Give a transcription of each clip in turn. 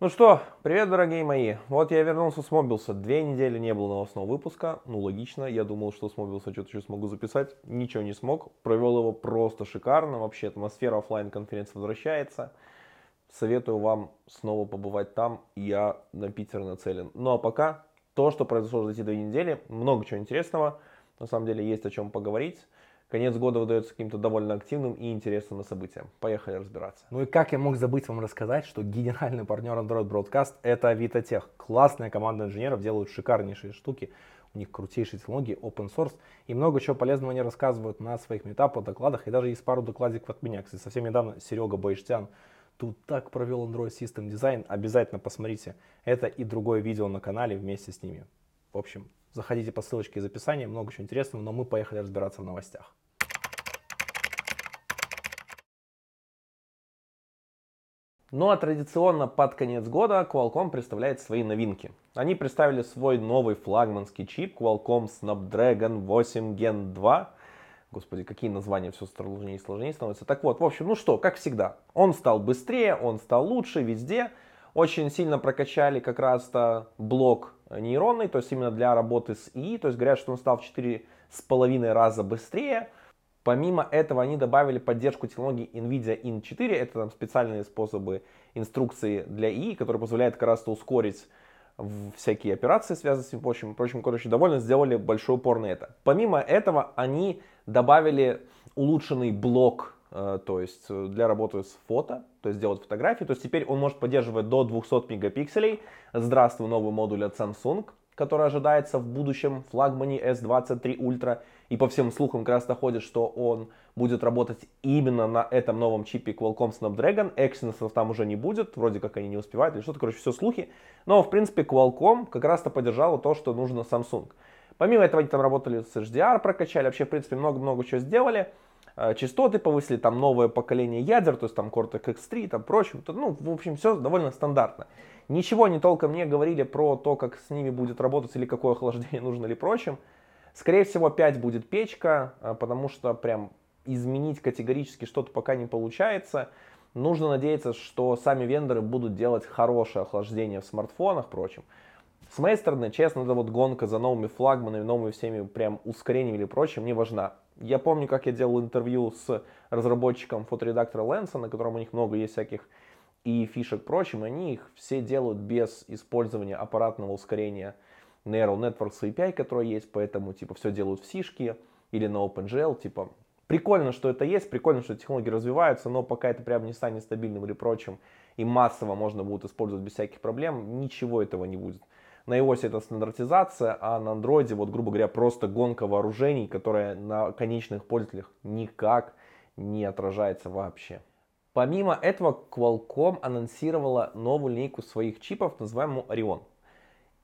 Ну что, привет, дорогие мои. Вот я вернулся с Мобилса. Две недели не было новостного выпуска. Ну, логично. Я думал, что с Мобилса что-то еще смогу записать. Ничего не смог. Провел его просто шикарно. Вообще атмосфера офлайн конференции возвращается. Советую вам снова побывать там. Я на Питер нацелен. Ну а пока то, что произошло за эти две недели. Много чего интересного. На самом деле есть о чем поговорить. Конец года выдается каким-то довольно активным и интересным событием. Поехали разбираться. Ну и как я мог забыть вам рассказать, что генеральный партнер Android Broadcast это Avitotech. Классная команда инженеров делают шикарнейшие штуки. У них крутейшие технологии, open source и много чего полезного они рассказывают на своих метапах, докладах. И даже есть пару докладиков от меня. Кстати, совсем недавно Серега Байштян тут так провел Android System Design. Обязательно посмотрите это и другое видео на канале вместе с ними. В общем, заходите по ссылочке из описания, много чего интересного, но мы поехали разбираться в новостях. Ну а традиционно под конец года Qualcomm представляет свои новинки. Они представили свой новый флагманский чип Qualcomm Snapdragon 8 Gen 2. Господи, какие названия все сложнее и сложнее становятся. Так вот, в общем, ну что, как всегда, он стал быстрее, он стал лучше везде. Очень сильно прокачали как раз-то блок нейронный, то есть именно для работы с ИИ. То есть говорят, что он стал в 4,5 раза быстрее. Помимо этого они добавили поддержку технологии NVIDIA In4, это там специальные способы инструкции для ИИ, которые позволяют как раз ускорить всякие операции, связанные с этим прочим. Впрочем, короче, довольно сделали большой упор на это. Помимо этого, они добавили улучшенный блок, то есть э, для работы с фото, то есть делать фотографии. То есть теперь он может поддерживать до 200 мегапикселей. Здравствуй, новый модуль от Samsung, который ожидается в будущем флагмане S23 Ultra. И по всем слухам как раз доходит, что он будет работать именно на этом новом чипе Qualcomm Snapdragon. Exynos там уже не будет, вроде как они не успевают или что-то, короче, все слухи. Но, в принципе, Qualcomm как раз-то поддержала то, что нужно Samsung. Помимо этого, они там работали с HDR, прокачали, вообще, в принципе, много-много чего сделали. Э, частоты повысили, там новое поколение ядер, то есть там Cortex X3, там прочим. Ну, в общем, все довольно стандартно. Ничего не толком не говорили про то, как с ними будет работать или какое охлаждение нужно или прочим. Скорее всего, опять будет печка, а, потому что прям изменить категорически что-то пока не получается. Нужно надеяться, что сами вендоры будут делать хорошее охлаждение в смартфонах, прочим. С моей стороны, честно, эта вот гонка за новыми флагманами, новыми всеми прям ускорениями или прочим не важна. Я помню, как я делал интервью с разработчиком фоторедактора Lensa, на котором у них много есть всяких и фишек прочим, они их все делают без использования аппаратного ускорения Neural Networks API, который есть, поэтому типа все делают в сишке или на OpenGL, типа прикольно, что это есть, прикольно, что технологии развиваются, но пока это прям не станет стабильным или прочим, и массово можно будет использовать без всяких проблем, ничего этого не будет. На iOS это стандартизация, а на Android, вот грубо говоря, просто гонка вооружений, которая на конечных пользователях никак не отражается вообще. Помимо этого, Qualcomm анонсировала новую линейку своих чипов, называемую Orion.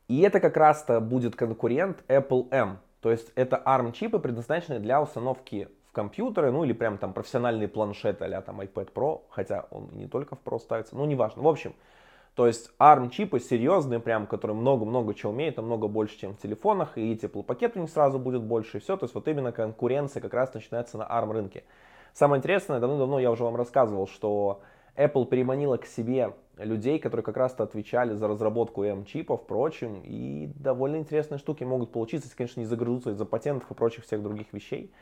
И это как раз-то будет конкурент Apple M. То есть это ARM чипы, предназначенные для установки в компьютеры, ну или прям там профессиональный планшет а там iPad Pro, хотя он не только в Pro ставится, ну неважно. В общем, то есть ARM чипы серьезные, прям, которые много-много чего умеют, а много больше, чем в телефонах, и теплопакет у них сразу будет больше, и все. То есть вот именно конкуренция как раз начинается на ARM рынке. Самое интересное, давно-давно я уже вам рассказывал, что Apple переманила к себе людей, которые как раз-то отвечали за разработку M-чипов, прочим, и довольно интересные штуки могут получиться, если, конечно, не загрузятся из-за патентов и прочих всех других вещей.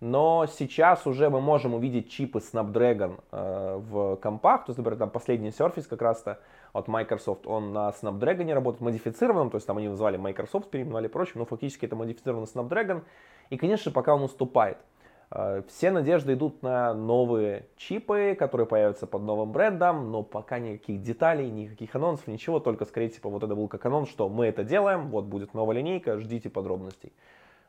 Но сейчас уже мы можем увидеть чипы Snapdragon э, в компах, то есть, например, там последний Surface как раз-то от Microsoft, он на Snapdragon работает модифицированным, то есть там они назвали Microsoft, переименовали прочим, но фактически это модифицированный Snapdragon, и, конечно, пока он уступает. Э, все надежды идут на новые чипы, которые появятся под новым брендом, но пока никаких деталей, никаких анонсов, ничего, только скорее типа вот это был как анонс, что мы это делаем, вот будет новая линейка, ждите подробностей.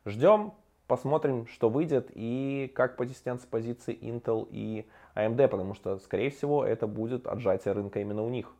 Ждем, посмотрим, что выйдет и как потеснят с позиции Intel и AMD, потому что, скорее всего, это будет отжатие рынка именно у них.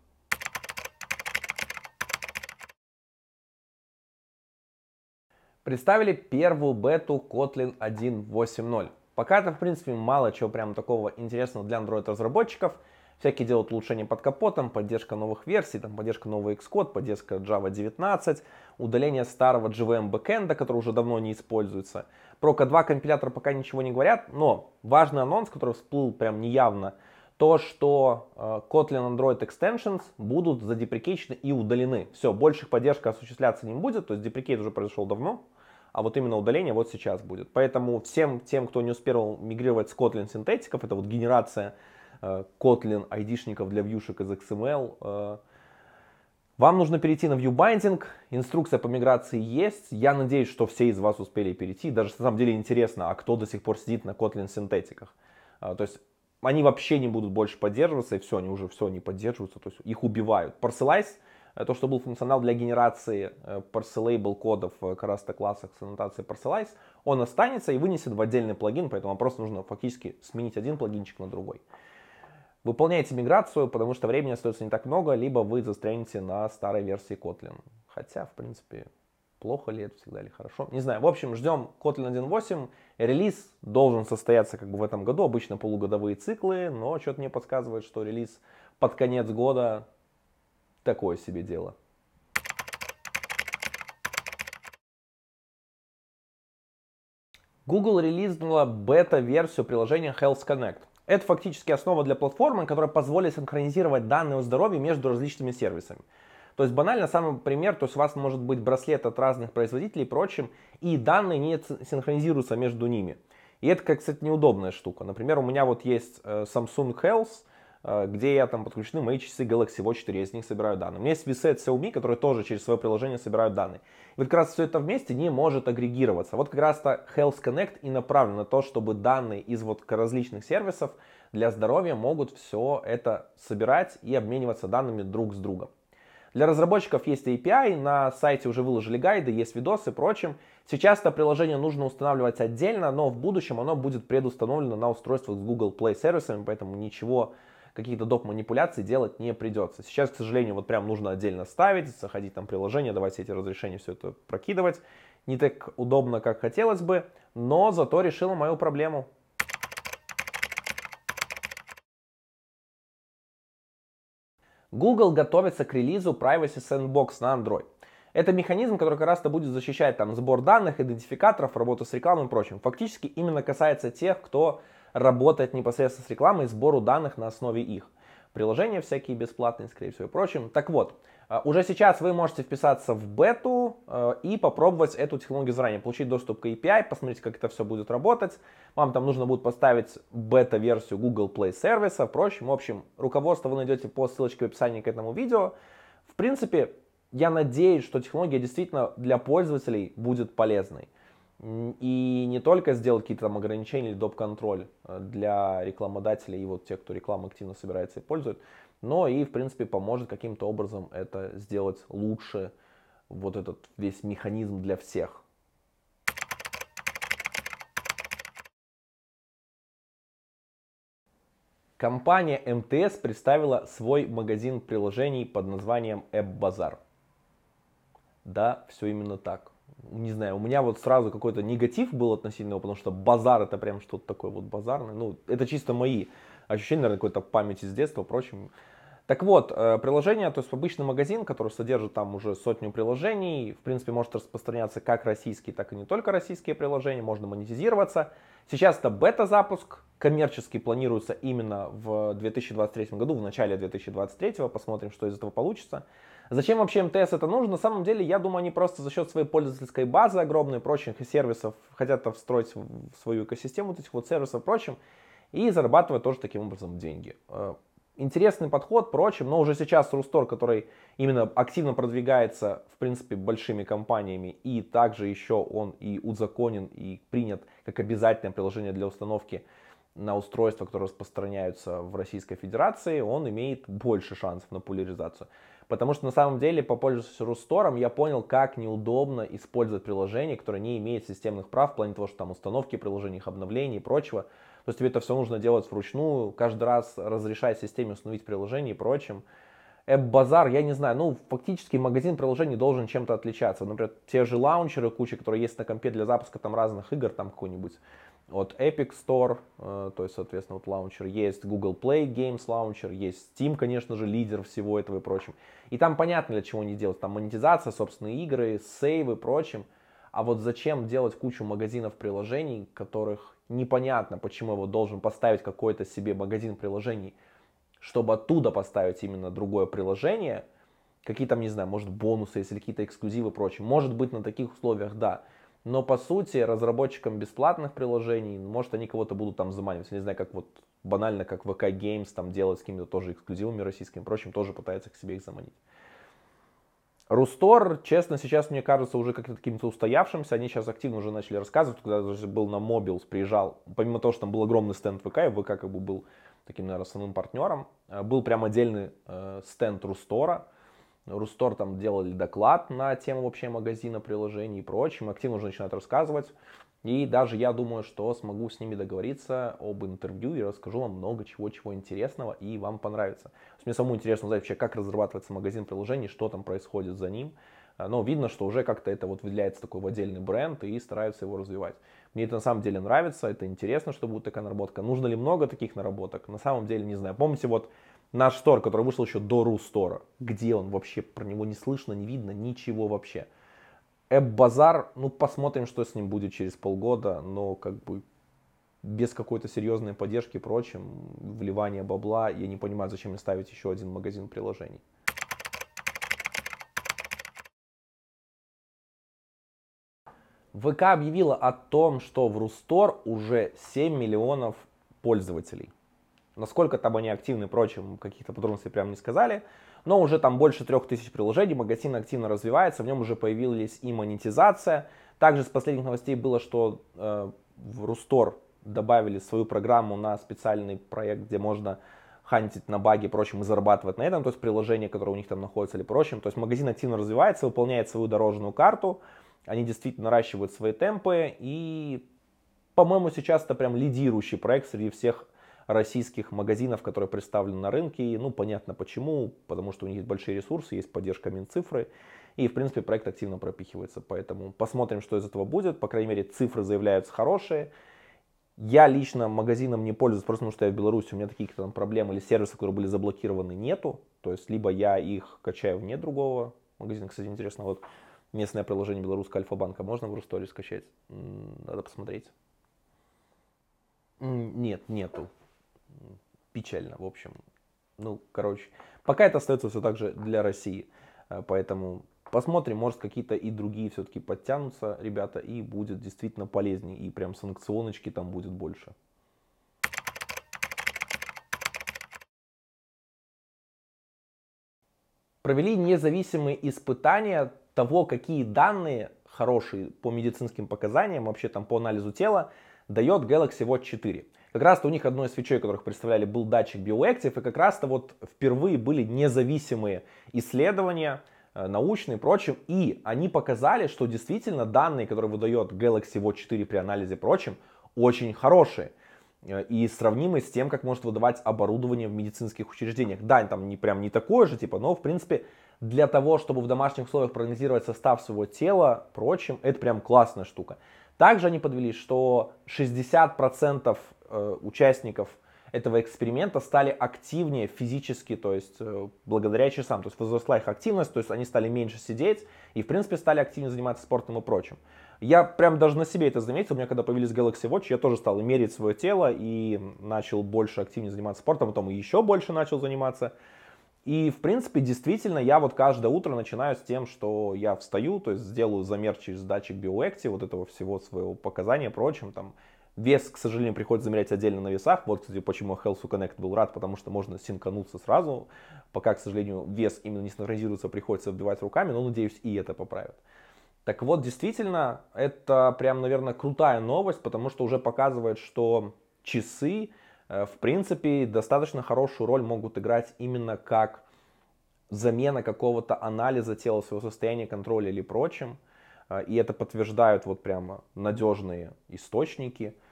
Представили первую бету Kotlin 1.8.0. Пока там, в принципе, мало чего прям такого интересного для Android разработчиков. Всякие делают улучшения под капотом, поддержка новых версий, там, поддержка нового Xcode, поддержка Java 19, удаление старого JVM бэкэнда, который уже давно не используется. Про K2 компилятор пока ничего не говорят, но важный анонс, который всплыл прям неявно то, что э, Kotlin Android Extensions будут задеприкейчены и удалены. Все, больше их поддержка осуществляться не будет, то есть деприкейт уже произошел давно, а вот именно удаление вот сейчас будет. Поэтому всем тем, кто не успел мигрировать с Kotlin синтетиков, это вот генерация э, Kotlin айдишников для вьюшек из XML, э, вам нужно перейти на ViewBinding, инструкция по миграции есть. Я надеюсь, что все из вас успели перейти. Даже на самом деле интересно, а кто до сих пор сидит на Kotlin синтетиках. То есть они вообще не будут больше поддерживаться, и все, они уже все не поддерживаются, то есть их убивают. Parcelize, э, то, что был функционал для генерации э, parcelable кодов в Karasta классах с аннотацией Parcelize, он останется и вынесен в отдельный плагин, поэтому вам просто нужно фактически сменить один плагинчик на другой. Выполняйте миграцию, потому что времени остается не так много, либо вы застрянете на старой версии Kotlin. Хотя, в принципе, Плохо ли это всегда или хорошо? Не знаю. В общем, ждем Kotlin 1.8. Релиз должен состояться как бы в этом году. Обычно полугодовые циклы, но что-то мне подсказывает, что релиз под конец года такое себе дело. Google релизнула бета-версию приложения Health Connect. Это фактически основа для платформы, которая позволит синхронизировать данные о здоровье между различными сервисами. То есть банально самый пример, то есть у вас может быть браслет от разных производителей и прочим, и данные не синхронизируются между ними. И это, кстати, неудобная штука. Например, у меня вот есть э, Samsung Health, где я там подключены мои часы Galaxy Watch 4, я из них собираю данные. У меня есть Vset Xiaomi, который тоже через свое приложение собирают данные. И вот как раз все это вместе не может агрегироваться. Вот как раз-то Health Connect и направлен на то, чтобы данные из вот различных сервисов для здоровья могут все это собирать и обмениваться данными друг с другом. Для разработчиков есть API, на сайте уже выложили гайды, есть видосы и прочим. Сейчас это приложение нужно устанавливать отдельно, но в будущем оно будет предустановлено на устройствах с Google Play сервисами, поэтому ничего, каких-то доп. манипуляций делать не придется. Сейчас, к сожалению, вот прям нужно отдельно ставить, заходить там приложение, давать все эти разрешения, все это прокидывать. Не так удобно, как хотелось бы, но зато решила мою проблему. Google готовится к релизу Privacy Sandbox на Android. Это механизм, который как раз то будет защищать там сбор данных, идентификаторов, работу с рекламой и прочим. Фактически именно касается тех, кто работает непосредственно с рекламой и сбору данных на основе их. Приложения всякие бесплатные, скорее всего, и прочим. Так вот, а, уже сейчас вы можете вписаться в бету э, и попробовать эту технологию заранее, получить доступ к API, посмотреть, как это все будет работать. Вам там нужно будет поставить бета-версию Google Play сервиса, впрочем. В общем, руководство вы найдете по ссылочке в описании к этому видео. В принципе, я надеюсь, что технология действительно для пользователей будет полезной. И не только сделать какие-то там ограничения или доп-контроль э, для рекламодателей и вот тех, кто рекламу активно собирается и пользует, но и, в принципе, поможет каким-то образом это сделать лучше, вот этот весь механизм для всех. Компания МТС представила свой магазин приложений под названием App Bazaar. Да, все именно так. Не знаю, у меня вот сразу какой-то негатив был относительно его, потому что базар это прям что-то такое вот базарное. Ну, это чисто мои ощущение, наверное, какой-то памяти с детства, впрочем. Так вот, э, приложение, то есть обычный магазин, который содержит там уже сотню приложений, в принципе, может распространяться как российские, так и не только российские приложения, можно монетизироваться. Сейчас это бета-запуск, коммерчески планируется именно в 2023 году, в начале 2023, посмотрим, что из этого получится. Зачем вообще МТС это нужно? На самом деле, я думаю, они просто за счет своей пользовательской базы огромной, прочих сервисов хотят встроить в свою экосистему этих вот сервисов, прочим, и зарабатывать тоже таким образом деньги. Э, интересный подход, прочим, но уже сейчас Рустор, который именно активно продвигается, в принципе, большими компаниями, и также еще он и узаконен, и принят как обязательное приложение для установки на устройства, которые распространяются в Российской Федерации, он имеет больше шансов на популяризацию. Потому что на самом деле, попользовавшись Рустором, я понял, как неудобно использовать приложение, которое не имеет системных прав, в плане того, что там установки приложений, их обновлений и прочего. То есть тебе это все нужно делать вручную, каждый раз разрешать системе установить приложение и прочим. App-базар, я не знаю, ну, фактически магазин приложений должен чем-то отличаться. Например, те же лаунчеры, куча, которые есть на компе для запуска там разных игр, там какой-нибудь от Epic Store, э, то есть, соответственно, вот лаунчер, есть Google Play Games Launcher, есть Steam, конечно же, лидер всего этого и прочим. И там понятно, для чего они делают, там монетизация, собственные игры, сейвы и прочим. А вот зачем делать кучу магазинов приложений, которых непонятно, почему его должен поставить какой-то себе магазин приложений чтобы оттуда поставить именно другое приложение, какие там, не знаю, может бонусы, если какие-то эксклюзивы и прочее. Может быть на таких условиях, да. Но по сути разработчикам бесплатных приложений, может они кого-то будут там заманивать. Не знаю, как вот банально, как VK Games там делать с какими-то тоже эксклюзивами российскими, прочим, тоже пытается к себе их заманить. Рустор, честно, сейчас мне кажется уже как-то каким-то устоявшимся. Они сейчас активно уже начали рассказывать, когда даже был на Mobiles, приезжал. Помимо того, что там был огромный стенд ВК, и ВК как бы был таким, наверное, основным партнером, э, был прям отдельный э, стенд Рустора. Рустор там делали доклад на тему вообще магазина, приложений и прочим. Активно уже начинают рассказывать. И даже я думаю, что смогу с ними договориться об интервью и расскажу вам много чего-чего интересного и вам понравится. Мне самому интересно узнать вообще, как разрабатывается магазин приложений, что там происходит за ним. А, но видно, что уже как-то это вот выделяется такой в отдельный бренд и стараются его развивать. Мне это на самом деле нравится, это интересно, что будет такая наработка. Нужно ли много таких наработок? На самом деле не знаю. Помните вот наш стор, который вышел еще до Рустора? Где он вообще? Про него не слышно, не видно, ничего вообще. Эп-базар, ну посмотрим, что с ним будет через полгода, но как бы без какой-то серьезной поддержки прочим, вливания бабла, я не понимаю, зачем мне ставить еще один магазин приложений. ВК объявила о том, что в Рустор уже 7 миллионов пользователей. Насколько там они активны и прочим, каких-то подробностей прямо не сказали но уже там больше 3000 приложений, магазин активно развивается, в нем уже появилась и монетизация. Также с последних новостей было, что э, в Рустор добавили свою программу на специальный проект, где можно хантить на баги прочим и зарабатывать на этом, то есть приложение, которое у них там находится или прочим. То есть магазин активно развивается, выполняет свою дорожную карту, они действительно наращивают свои темпы и, по-моему, сейчас это прям лидирующий проект среди всех российских магазинов, которые представлены на рынке. И, ну, понятно почему, потому что у них есть большие ресурсы, есть поддержка Минцифры. И, в принципе, проект активно пропихивается. Поэтому посмотрим, что из этого будет. По крайней мере, цифры заявляются хорошие. Я лично магазином не пользуюсь, просто потому что я в Беларуси, у меня такие там проблемы или сервисы, которые были заблокированы, нету. То есть, либо я их качаю вне другого магазина. Кстати, интересно, вот местное приложение белорусского Альфа-банка можно в Русторе скачать? Надо посмотреть. Нет, нету печально, в общем. Ну, короче, пока это остается все так же для России. Э, поэтому посмотрим, может какие-то и другие все-таки подтянутся ребята и будет действительно полезнее. И прям санкционочки там будет больше. Провели независимые испытания того, какие данные хорошие по медицинским показаниям, вообще там по анализу тела, дает Galaxy Watch 4. Как раз-то у них одной из фичей, которых представляли, был датчик BioActive, и как раз-то вот впервые были независимые исследования, э, научные и прочим, и они показали, что действительно данные, которые выдает Galaxy Watch 4 при анализе и прочим, очень хорошие э, и сравнимы с тем, как может выдавать оборудование в медицинских учреждениях. Да, там не прям не такое же, типа, но в принципе для того, чтобы в домашних условиях прогнозировать состав своего тела, прочим, это прям классная штука. Также они подвели, что 60% Э, участников этого эксперимента стали активнее физически, то есть э, благодаря часам. То есть возросла их активность, то есть они стали меньше сидеть и, в принципе, стали активнее заниматься спортом и прочим. Я прям даже на себе это заметил. У меня когда появились Galaxy Watch, я тоже стал мерить свое тело и начал больше активнее заниматься спортом, потом еще больше начал заниматься. И, в принципе, действительно, я вот каждое утро начинаю с тем, что я встаю, то есть сделаю замер через датчик BioActive, вот этого всего своего показания, прочим, там, Вес, к сожалению, приходится замерять отдельно на весах. Вот, кстати, почему Health Connect был рад, потому что можно синкануться сразу. Пока, к сожалению, вес именно не синхронизируется, приходится вбивать руками, но, надеюсь, и это поправят. Так вот, действительно, это прям, наверное, крутая новость, потому что уже показывает, что часы, в принципе, достаточно хорошую роль могут играть именно как замена какого-то анализа тела, своего состояния, контроля или прочим. Э, и это подтверждают вот прямо надежные источники –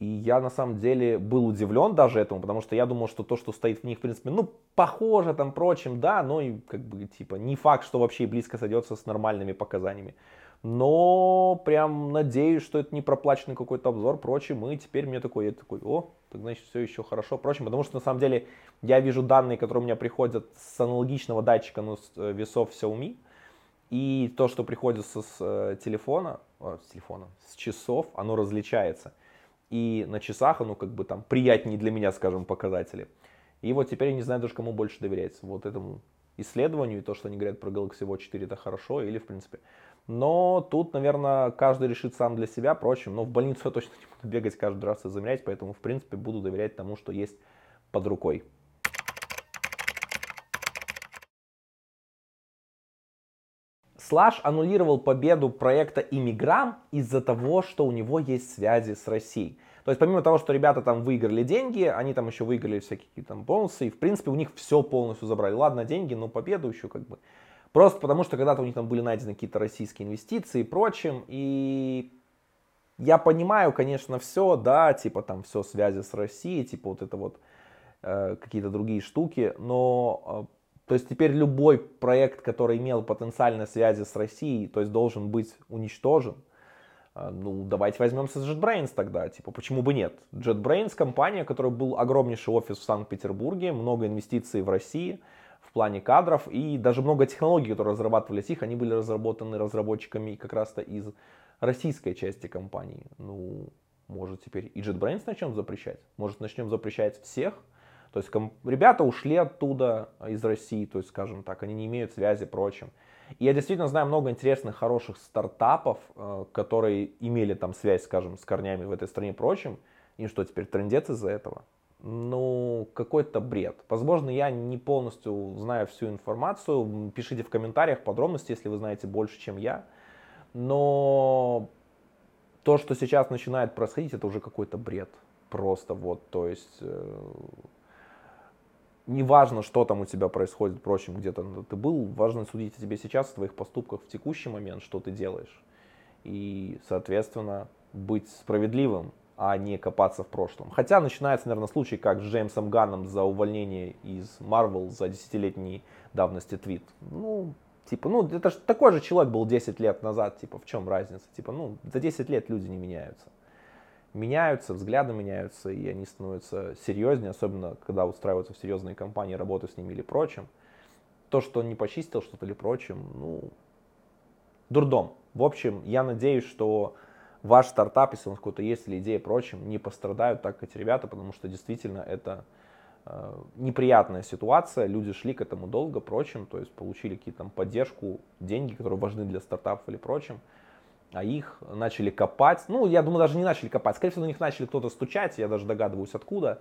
и я на самом деле был удивлен даже этому, потому что я думал, что то, что стоит в них, в принципе, ну, похоже там прочим, да, но и как бы типа не факт, что вообще близко сойдется с нормальными показаниями. Но прям надеюсь, что это не проплаченный какой-то обзор, прочим, и теперь мне такой, я такой, о, так значит все еще хорошо, прочим, потому что на самом деле я вижу данные, которые у меня приходят с аналогичного датчика, ну, с э, весов Xiaomi, и то, что приходит с, с э, телефона, о, с телефона, с часов, оно различается и на часах оно как бы там приятнее для меня, скажем, показатели. И вот теперь я не знаю даже, кому больше доверять. Вот этому исследованию, и то, что они говорят про Galaxy Watch 4, это хорошо, или в принципе. Но тут, наверное, каждый решит сам для себя, впрочем, но в больницу я точно не буду бегать каждый раз и замерять, поэтому, в принципе, буду доверять тому, что есть под рукой. Слаж аннулировал победу проекта «Иммигрант» из-за того, что у него есть связи с Россией. То есть помимо того, что ребята там выиграли деньги, они там еще выиграли всякие там бонусы, и в принципе у них все полностью забрали. Ладно, деньги, но победу еще как бы. Просто потому, что когда-то у них там были найдены какие-то российские инвестиции и прочим, и я понимаю, конечно, все, да, типа там все связи с Россией, типа вот это вот э, какие-то другие штуки, но э, то есть теперь любой проект, который имел потенциальные связи с Россией, то есть должен быть уничтожен. А, ну, давайте возьмемся с JetBrains тогда, типа, почему бы нет? JetBrains компания, которая был огромнейший офис в Санкт-Петербурге, много инвестиций в России в плане кадров и даже много технологий, которые разрабатывались их, они были разработаны разработчиками как раз-то из российской части компании. Ну, может теперь и JetBrains начнем запрещать? Может начнем запрещать всех? То есть ребята ушли оттуда, а, из России, то есть, скажем так, они не имеют связи прочим. И я действительно знаю много интересных, хороших стартапов, э, которые имели там связь, скажем, с корнями в этой стране прочим. И что, теперь трендец из-за этого? Ну, какой-то бред. Возможно, я не полностью знаю всю информацию. Пишите в комментариях подробности, если вы знаете больше, чем я. Но то, что сейчас начинает происходить, это уже какой-то бред. Просто вот, то есть э, неважно, что там у тебя происходит, впрочем, где-то ты был, важно судить о тебе сейчас, о твоих поступках в текущий момент, что ты делаешь. И, соответственно, быть справедливым, а не копаться в прошлом. Хотя начинается, наверное, случай, как с Джеймсом Ганном за увольнение из Marvel за десятилетней давности твит. Ну, типа, ну, это же такой же человек был 10 лет назад, типа, в чем разница? Типа, ну, за 10 лет люди не меняются меняются, взгляды меняются, и они становятся серьезнее, особенно когда устраиваются в серьезные компании, работу с ними или прочим. То, что он не почистил что-то или прочим, ну, дурдом. В общем, я надеюсь, что ваш стартап, если он какой-то есть или идея прочим, не пострадают так эти ребята, потому что действительно это э, неприятная ситуация. Люди шли к этому долго, прочим, то есть получили какие-то там поддержку, деньги, которые важны для стартапов или прочим а их начали копать. Ну, я думаю, даже не начали копать. Скорее всего, на них начали кто-то стучать, я даже догадываюсь, откуда.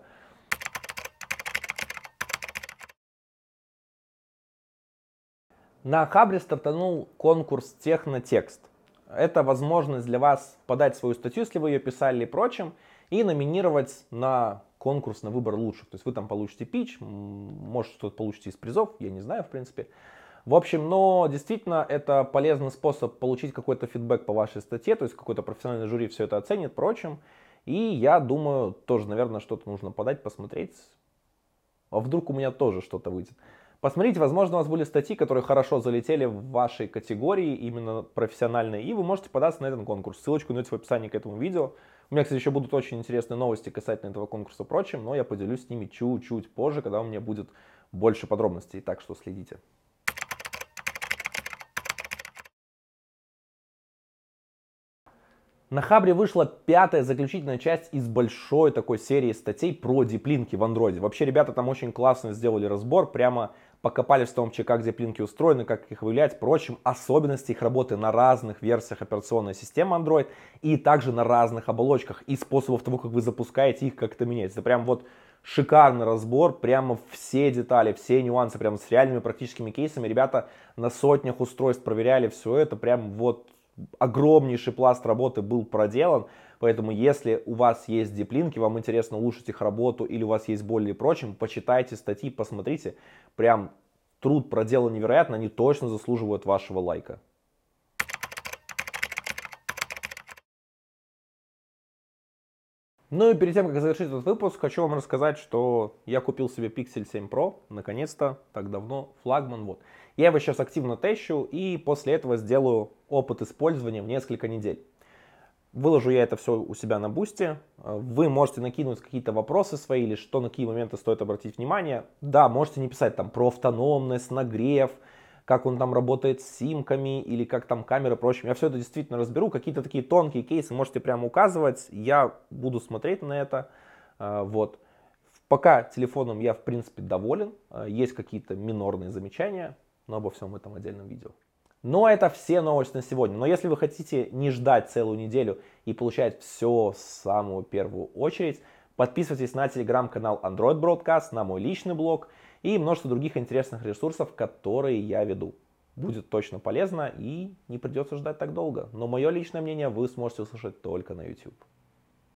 На Хабре стартанул конкурс «Технотекст». Это возможность для вас подать свою статью, если вы ее писали и прочим, и номинировать на конкурс на выбор лучших. То есть вы там получите пич, может что-то получите из призов, я не знаю, в принципе. В общем, но действительно это полезный способ получить какой-то фидбэк по вашей статье, то есть какой-то профессиональный жюри все это оценит, прочим. И я думаю, тоже, наверное, что-то нужно подать, посмотреть. А вдруг у меня тоже что-то выйдет. Посмотрите, возможно, у вас были статьи, которые хорошо залетели в вашей категории, именно профессиональной, и вы можете податься на этот конкурс. Ссылочку найдете в описании к этому видео. У меня, кстати, еще будут очень интересные новости касательно этого конкурса и прочим, но я поделюсь с ними чуть-чуть позже, когда у меня будет больше подробностей, так что следите. На Хабре вышла пятая заключительная часть из большой такой серии статей про диплинки в андроиде. Вообще ребята там очень классно сделали разбор, прямо покопались в том, как диплинки устроены, как их выявлять, прочим, особенности их работы на разных версиях операционной системы Android и также на разных оболочках и способов того, как вы запускаете их, как это меняется. Это прям вот шикарный разбор, прямо все детали, все нюансы, прямо с реальными практическими кейсами. Ребята на сотнях устройств проверяли все это, прям вот огромнейший пласт работы был проделан, поэтому если у вас есть диплинки, вам интересно улучшить их работу или у вас есть боли и прочим, почитайте статьи, посмотрите, прям труд проделан невероятно, они точно заслуживают вашего лайка. Ну и перед тем, как завершить этот выпуск, хочу вам рассказать, что я купил себе Pixel 7 Pro, наконец-то, так давно, флагман, вот. Я его сейчас активно тещу и после этого сделаю опыт использования в несколько недель. Выложу я это все у себя на бусте. Вы можете накинуть какие-то вопросы свои или что, на какие моменты стоит обратить внимание. Да, можете не писать там про автономность, нагрев, как он там работает с симками или как там камеры прочим. Я все это действительно разберу. Какие-то такие тонкие кейсы можете прямо указывать. Я буду смотреть на это. А, вот. Пока телефоном я, в принципе, доволен. Э, есть какие-то минорные замечания, но обо всем этом отдельном видео. Ну, а это все новости на сегодня. Но если вы хотите не ждать целую неделю и получать все в самую первую очередь, подписывайтесь на телеграм-канал Android Broadcast, на мой личный блог и множество других интересных ресурсов, которые я веду. Будет точно полезно и не придется ждать так долго. Но мое личное мнение вы сможете услышать только на YouTube.